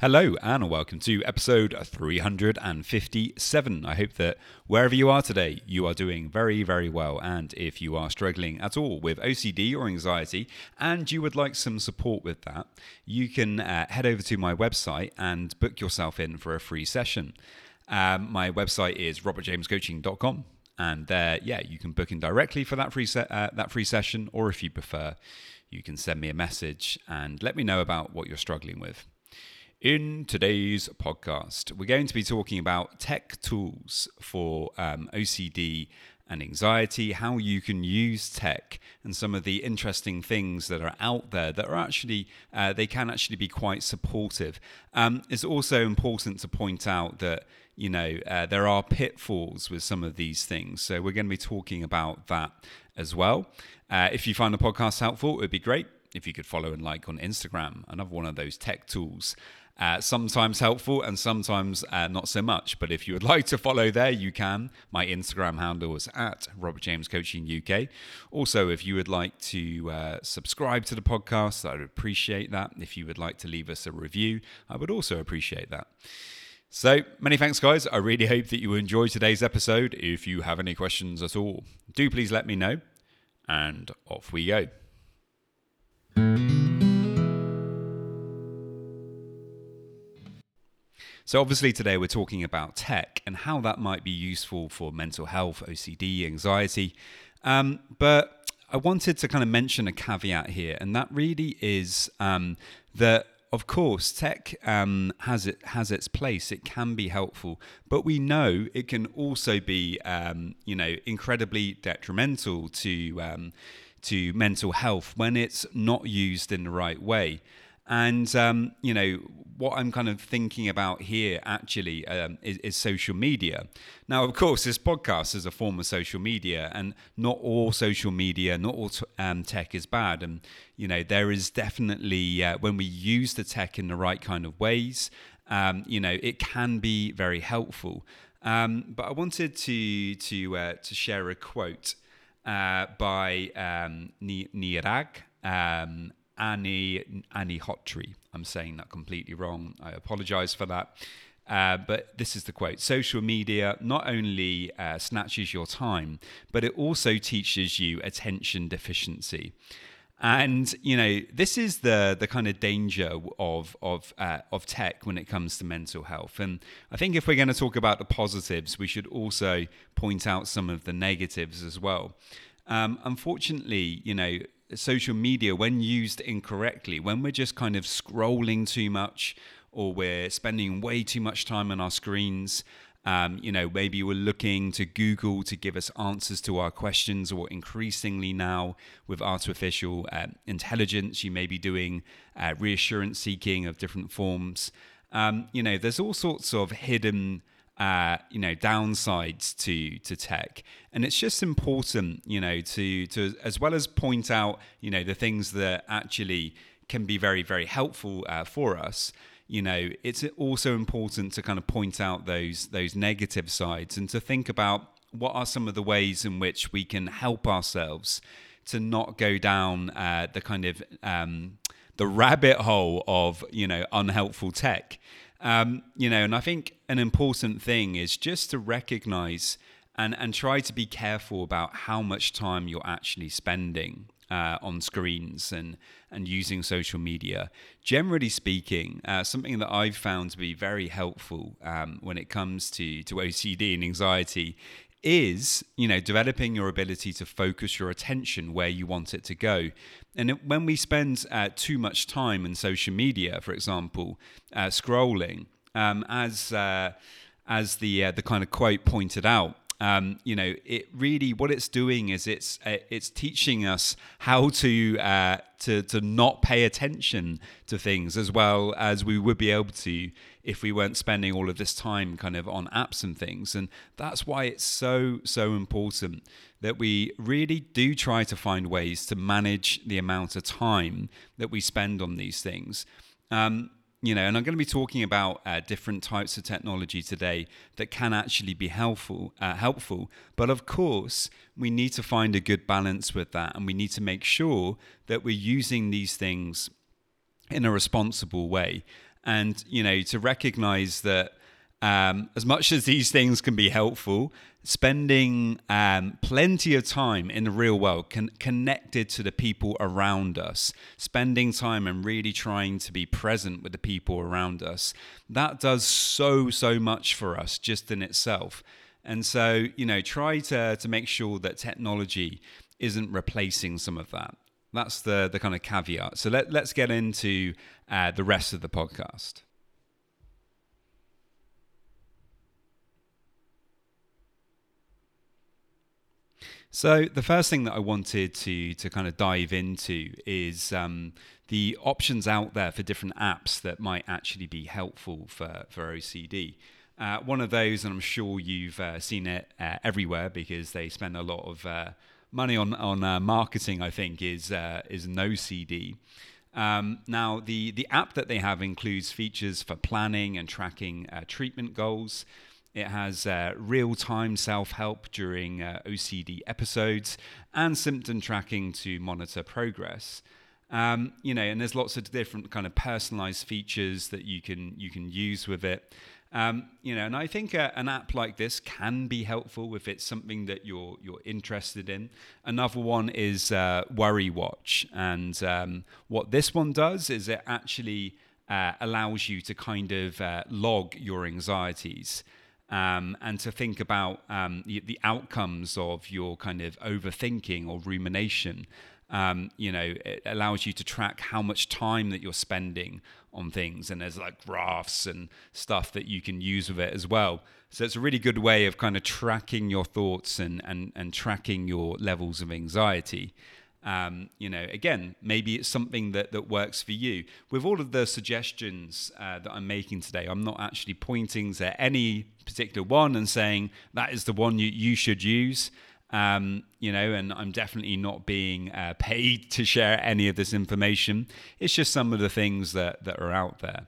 Hello, and welcome to episode 357. I hope that wherever you are today, you are doing very, very well. And if you are struggling at all with OCD or anxiety and you would like some support with that, you can uh, head over to my website and book yourself in for a free session. Um, my website is robertjamescoaching.com. And there, yeah, you can book in directly for that free se- uh, that free session, or if you prefer, you can send me a message and let me know about what you're struggling with. In today's podcast, we're going to be talking about tech tools for um, OCD and anxiety, how you can use tech, and some of the interesting things that are out there that are actually, uh, they can actually be quite supportive. Um, it's also important to point out that, you know, uh, there are pitfalls with some of these things. So we're going to be talking about that as well. Uh, if you find the podcast helpful, it would be great if you could follow and like on Instagram, another one of those tech tools. Uh, sometimes helpful and sometimes uh, not so much. But if you would like to follow there, you can. My Instagram handle is at Robert James Coaching UK. Also, if you would like to uh, subscribe to the podcast, I would appreciate that. If you would like to leave us a review, I would also appreciate that. So, many thanks, guys. I really hope that you enjoyed today's episode. If you have any questions at all, do please let me know. And off we go. So, obviously, today we're talking about tech and how that might be useful for mental health, OCD, anxiety. Um, but I wanted to kind of mention a caveat here, and that really is um, that of course, tech um, has it has its place. It can be helpful, but we know it can also be, um, you know, incredibly detrimental to um, to mental health when it's not used in the right way. And um, you know what I'm kind of thinking about here actually um, is, is, social media. Now, of course, this podcast is a form of social media, and not all social media, not all t- um, tech is bad. And you know there is definitely uh, when we use the tech in the right kind of ways, um, you know it can be very helpful. Um, but I wanted to to uh, to share a quote uh, by um, Nirag. Um, Annie Annie Hotry. I'm saying that completely wrong. I apologize for that. Uh, but this is the quote Social media not only uh, snatches your time, but it also teaches you attention deficiency. And you know this is the the kind of danger of of uh, of tech when it comes to mental health. And I think if we're going to talk about the positives, we should also point out some of the negatives as well. Um, unfortunately, you know, social media, when used incorrectly, when we're just kind of scrolling too much or we're spending way too much time on our screens, um, you know, maybe we're looking to Google to give us answers to our questions, or increasingly now with artificial uh, intelligence, you may be doing uh, reassurance seeking of different forms. Um, you know, there's all sorts of hidden uh, you know downsides to to tech. And it's just important you know to to as well as point out you know the things that actually can be very very helpful uh, for us you know it's also important to kind of point out those those negative sides and to think about what are some of the ways in which we can help ourselves to not go down uh, the kind of um, the rabbit hole of you know unhelpful tech um, you know, and I think an important thing is just to recognize and, and try to be careful about how much time you're actually spending uh, on screens and, and using social media. Generally speaking, uh, something that I've found to be very helpful um, when it comes to, to OCD and anxiety is you know developing your ability to focus your attention where you want it to go. And when we spend uh, too much time in social media for example uh, scrolling um, as uh, as the uh, the kind of quote pointed out um, you know, it really what it's doing is it's uh, it's teaching us how to uh, to to not pay attention to things as well as we would be able to if we weren't spending all of this time kind of on apps and things. And that's why it's so so important that we really do try to find ways to manage the amount of time that we spend on these things. Um, you know, and I'm going to be talking about uh, different types of technology today that can actually be helpful. Uh, helpful, but of course, we need to find a good balance with that, and we need to make sure that we're using these things in a responsible way, and you know, to recognize that um, as much as these things can be helpful, spending um, plenty of time in the real world, con- connected to the people around us, spending time and really trying to be present with the people around us, that does so, so much for us just in itself. And so, you know, try to, to make sure that technology isn't replacing some of that. That's the, the kind of caveat. So let, let's get into uh, the rest of the podcast. So the first thing that I wanted to to kind of dive into is um, the options out there for different apps that might actually be helpful for for OCD. Uh, one of those, and I'm sure you've uh, seen it uh, everywhere because they spend a lot of uh, money on on uh, marketing. I think is uh, is NoCD. Um, now, the the app that they have includes features for planning and tracking treatment goals. It has uh, real time self help during uh, OCD episodes and symptom tracking to monitor progress. Um, you know, and there's lots of different kind of personalized features that you can you can use with it. Um, you know, and I think uh, an app like this can be helpful if it's something that you're you're interested in. Another one is uh, Worry Watch, and um, what this one does is it actually uh, allows you to kind of uh, log your anxieties um, and to think about um, the, outcomes of your kind of overthinking or rumination. Um, you know, it allows you to track how much time that you're spending on things, and there's like graphs and stuff that you can use with it as well. So it's a really good way of kind of tracking your thoughts and and and tracking your levels of anxiety. Um, you know, again, maybe it's something that, that works for you. With all of the suggestions uh, that I'm making today, I'm not actually pointing to any particular one and saying that is the one you, you should use. Um, you know, and I'm definitely not being uh, paid to share any of this information. It's just some of the things that, that are out there.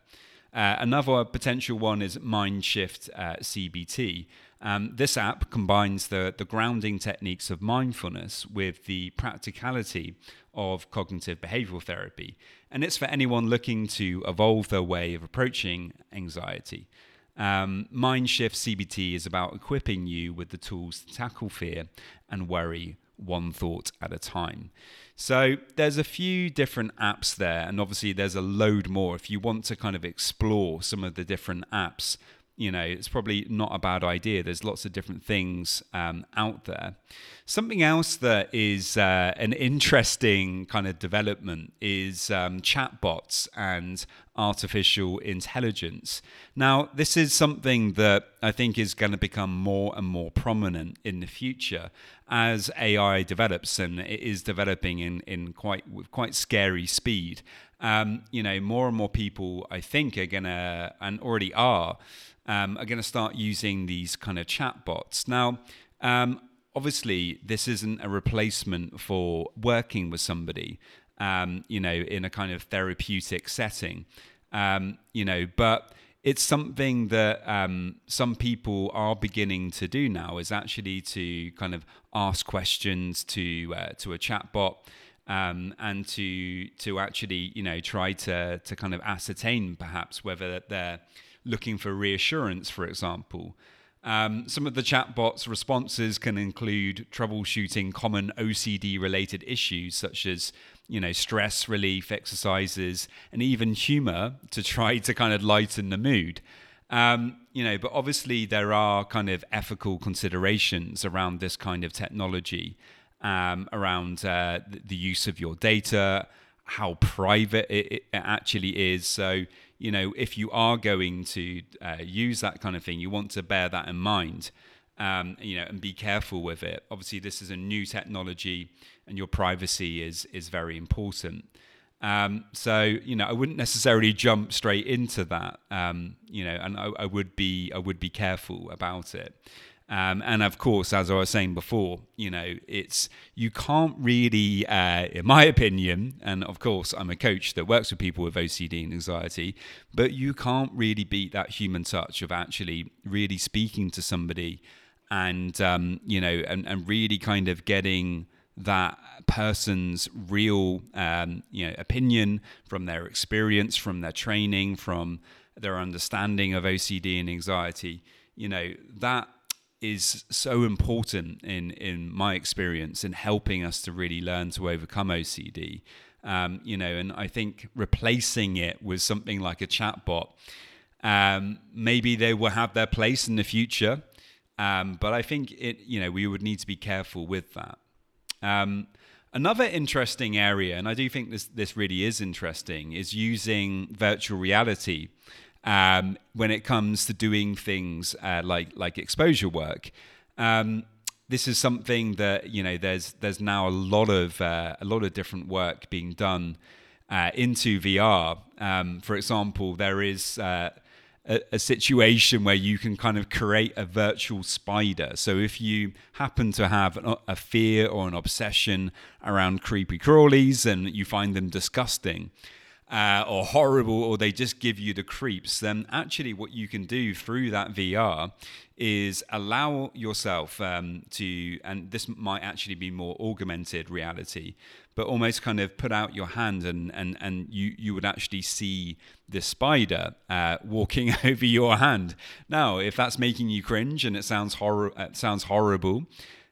Uh, another potential one is Mindshift uh, CBT. Um, this app combines the, the grounding techniques of mindfulness with the practicality of cognitive behavioral therapy. And it's for anyone looking to evolve their way of approaching anxiety. Um, Mindshift CBT is about equipping you with the tools to tackle fear and worry one thought at a time. So there's a few different apps there, and obviously there's a load more. If you want to kind of explore some of the different apps you know, it's probably not a bad idea. There's lots of different things um, out there. Something else that is uh, an interesting kind of development is um, chatbots and artificial intelligence. Now, this is something that I think is going to become more and more prominent in the future as AI develops, and it is developing in, in quite quite scary speed. Um, you know, more and more people, I think, are to and already are um, are to start using these kind of chatbots. Now, um, obviously, this isn't a replacement for working with somebody, um, you know, in a kind of therapeutic setting, um, you know, but it's something that um, some people are beginning to do now is actually to kind of ask questions to uh, to a chatbot um, and to to actually you know try to to kind of ascertain perhaps whether they're looking for reassurance, for example. Um, some of the chatbot's responses can include troubleshooting common OCD related issues such as you know stress relief exercises and even humor to try to kind of lighten the mood. Um, you know, but obviously there are kind of ethical considerations around this kind of technology, um, around uh, the use of your data, how private it, it, actually is. So, you know, if you are going to uh, use that kind of thing, you want to bear that in mind. Um, you know, and be careful with it. Obviously, this is a new technology, and your privacy is is very important. Um, so you know, I wouldn't necessarily jump straight into that. Um, you know, and I, I, would be I would be careful about it. Um, and of course, as I was saying before, you know, it's you can't really, uh, in my opinion, and of course, I'm a coach that works with people with OCD and anxiety, but you can't really beat that human touch of actually really speaking to somebody, and um, you know, and, and really kind of getting that person's real um, you know opinion from their experience from their training from their understanding of OCD and anxiety. You know that is so important in in my experience in helping us to really learn to overcome OCD um, you know and I think replacing it with something like a chatbot um, maybe they will have their place in the future um, but I think it you know we would need to be careful with that. Um, another interesting area, and I do think this this really is interesting, is using virtual reality um, when it comes to doing things uh, like like exposure work. Um, this is something that you know there's there's now a lot of uh, a lot of different work being done uh, into VR. Um, for example, there is uh, a, situation where you can kind of create a virtual spider. So if you happen to have a fear or an obsession around creepy crawlies and you find them disgusting, uh, or horrible, or they just give you the creeps, then actually what you can do through that VR is allow yourself um, to, and this might actually be more augmented reality, but almost kind of put out your hand and and and you you would actually see the spider uh, walking over your hand. Now, if that's making you cringe and it sounds horror, it sounds horrible,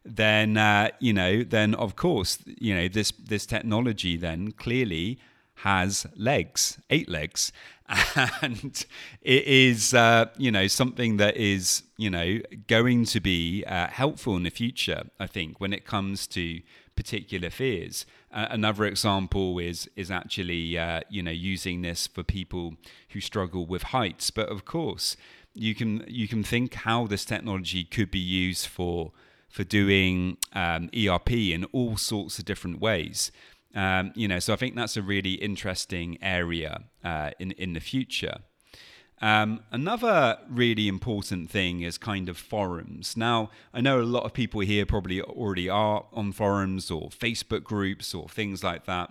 then uh, you know, then of course, you know this this technology then clearly has legs, eight legs, and it is uh, you know something that is you know going to be uh, helpful in the future. I think when it comes to particular fears. Uh, another example is is actually uh, you know using this for people who struggle with heights. But of course, you can you can think how this technology could be used for for doing um, ERP in all sorts of different ways. Um, you know, so I think that's a really interesting area uh, in in the future. Um, another really important thing is kind of forums. Now, I know a lot of people here probably already are on forums or Facebook groups or things like that.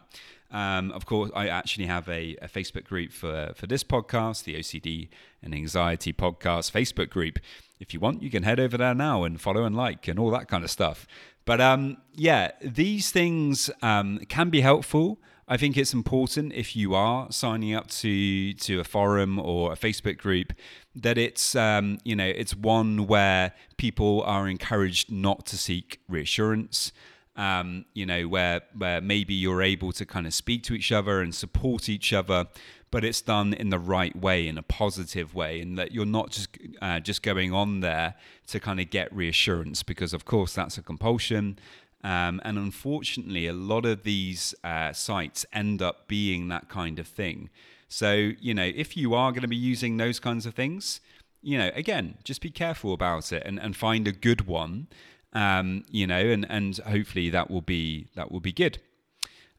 Um, of course, I actually have a, a, Facebook group for, for this podcast, the OCD and Anxiety Podcast Facebook group. If you want, you can head over there now and follow and like and all that kind of stuff. But um, yeah, these things um, can be helpful. I think it's important if you are signing up to to a forum or a Facebook group that it's um, you know it's one where people are encouraged not to seek reassurance. Um, you know where where maybe you're able to kind of speak to each other and support each other, but it's done in the right way, in a positive way, and that you're not just uh, just going on there to kind of get reassurance because of course that's a compulsion um, and unfortunately, a lot of these uh, sites end up being that kind of thing. So, you know, if you are going to be using those kinds of things, you know, again, just be careful about it and, and find a good one, um, you know, and, and hopefully that will be that will be good.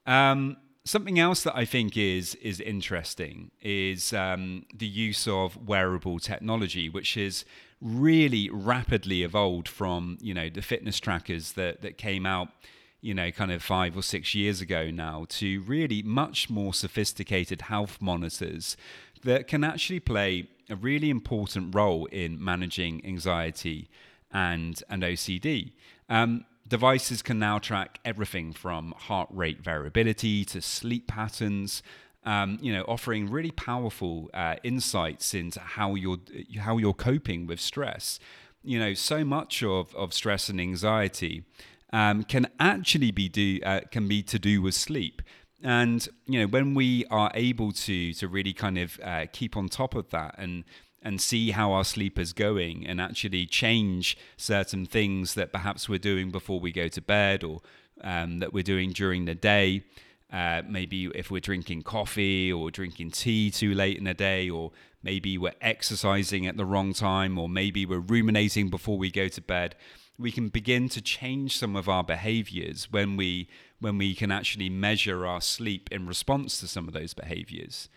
Um, something else that I think is is interesting is um, the use of wearable technology, which is really rapidly evolved from you know the fitness trackers that that came out you know kind of 5 or 6 years ago now to really much more sophisticated health monitors that can actually play a really important role in managing anxiety and and OCD um, devices can now track everything from heart rate variability to sleep patterns um, you know, offering really powerful uh, insights into how you're how you're coping with stress. You know, so much of, of stress and anxiety um, can actually be do uh, can be to do with sleep. And you know, when we are able to to really kind of uh, keep on top of that and and see how our sleep is going and actually change certain things that perhaps we're doing before we go to bed or um, that we're doing during the day. Uh, maybe if we're drinking coffee or drinking tea too late in the day, or maybe we're exercising at the wrong time, or maybe we're ruminating before we go to bed, we can begin to change some of our behaviors when we when we can actually measure our sleep in response to some of those behaviors.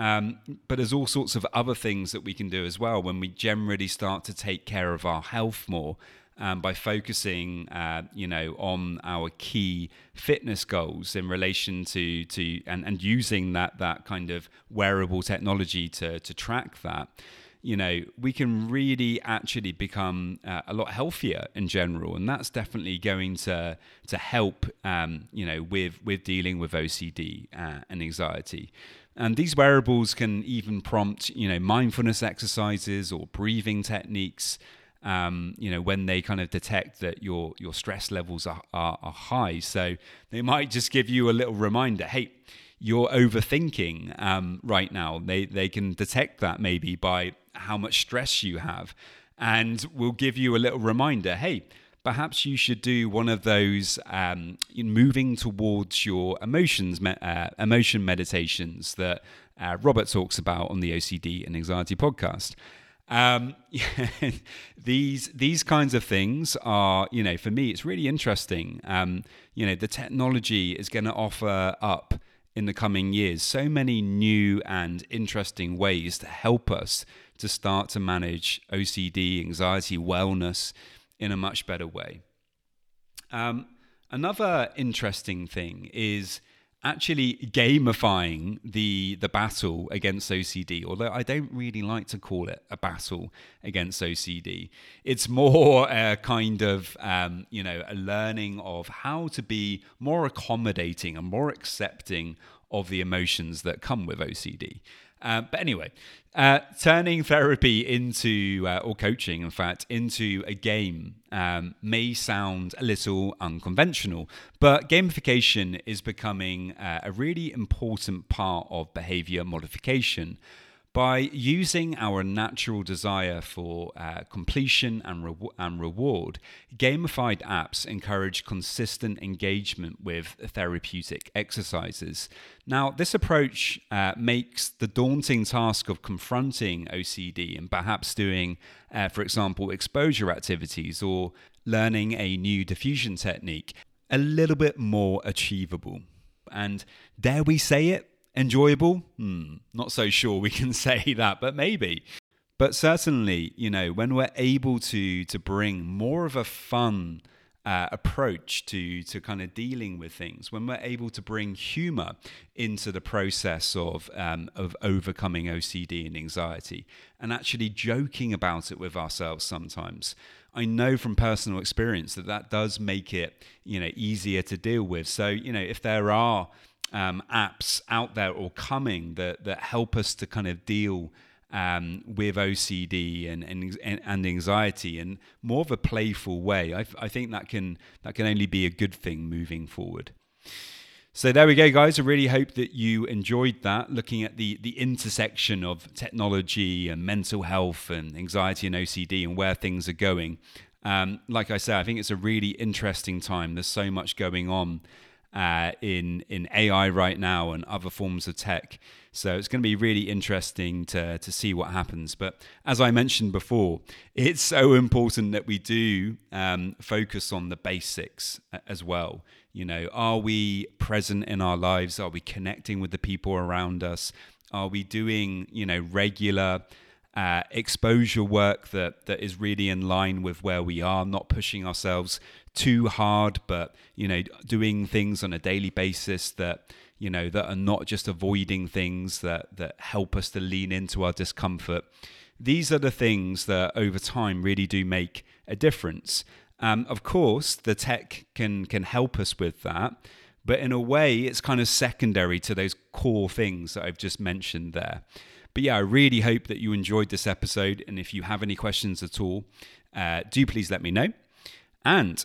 Um, but there's all sorts of other things that we can do as well when we generally start to take care of our health more um, by focusing, uh, you know, on our key fitness goals in relation to to and, and using that that kind of wearable technology to to track that. You know, we can really actually become uh, a lot healthier in general, and that's definitely going to to help. Um, you know, with with dealing with OCD uh, and anxiety. And these wearables can even prompt, you know, mindfulness exercises or breathing techniques. Um, you know, when they kind of detect that your your stress levels are, are, are high, so they might just give you a little reminder. Hey, you're overthinking um, right now. They they can detect that maybe by how much stress you have, and will give you a little reminder. Hey, perhaps you should do one of those um, moving towards your emotions, uh, emotion meditations that uh, Robert talks about on the OCD and Anxiety podcast. Um, these these kinds of things are, you know, for me, it's really interesting. Um, you know, the technology is going to offer up in the coming years so many new and interesting ways to help us to start to manage OCD, anxiety, wellness, in a much better way. Um, another interesting thing is actually gamifying the the battle against OCD. Although I don't really like to call it a battle against OCD, it's more a kind of um, you know a learning of how to be more accommodating and more accepting of the emotions that come with OCD. Uh, but anyway, uh, turning therapy into, uh, or coaching, in fact, into a game um, may sound a little unconventional, but gamification is becoming uh, a really important part of behavior modification. By using our natural desire for uh, completion and, re- and reward, gamified apps encourage consistent engagement with therapeutic exercises. Now, this approach uh, makes the daunting task of confronting OCD and perhaps doing, uh, for example, exposure activities or learning a new defusion technique a little bit more achievable. And dare we say it, Enjoyable? Hmm, not so sure we can say that, but maybe. But certainly, you know, when we're able to to bring more of a fun uh, approach to to kind of dealing with things, when we're able to bring humor into the process of um, of overcoming OCD and anxiety, and actually joking about it with ourselves sometimes, I know from personal experience that that does make it you know easier to deal with. So you know, if there are um, apps out there or coming that that help us to kind of deal um, with OCD and, and and anxiety in more of a playful way. I, I think that can that can only be a good thing moving forward. So there we go, guys. I really hope that you enjoyed that, looking at the the intersection of technology and mental health and anxiety and OCD and where things are going. Um, like I said, I think it's a really interesting time. There's so much going on uh, in in AI right now and other forms of tech. So it's going to be really interesting to to see what happens. But as I mentioned before, it's so important that we do um, focus on the basics as well. You know, are we present in our lives? Are we connecting with the people around us? Are we doing you know regular uh, exposure work that that is really in line with where we are, not pushing ourselves too hard, but you know, doing things on a daily basis that you know that are not just avoiding things that that help us to lean into our discomfort. These are the things that over time really do make a difference. Um, of course, the tech can can help us with that, but in a way, it's kind of secondary to those core things that I've just mentioned there. But yeah, I really hope that you enjoyed this episode. And if you have any questions at all, uh, do please let me know. And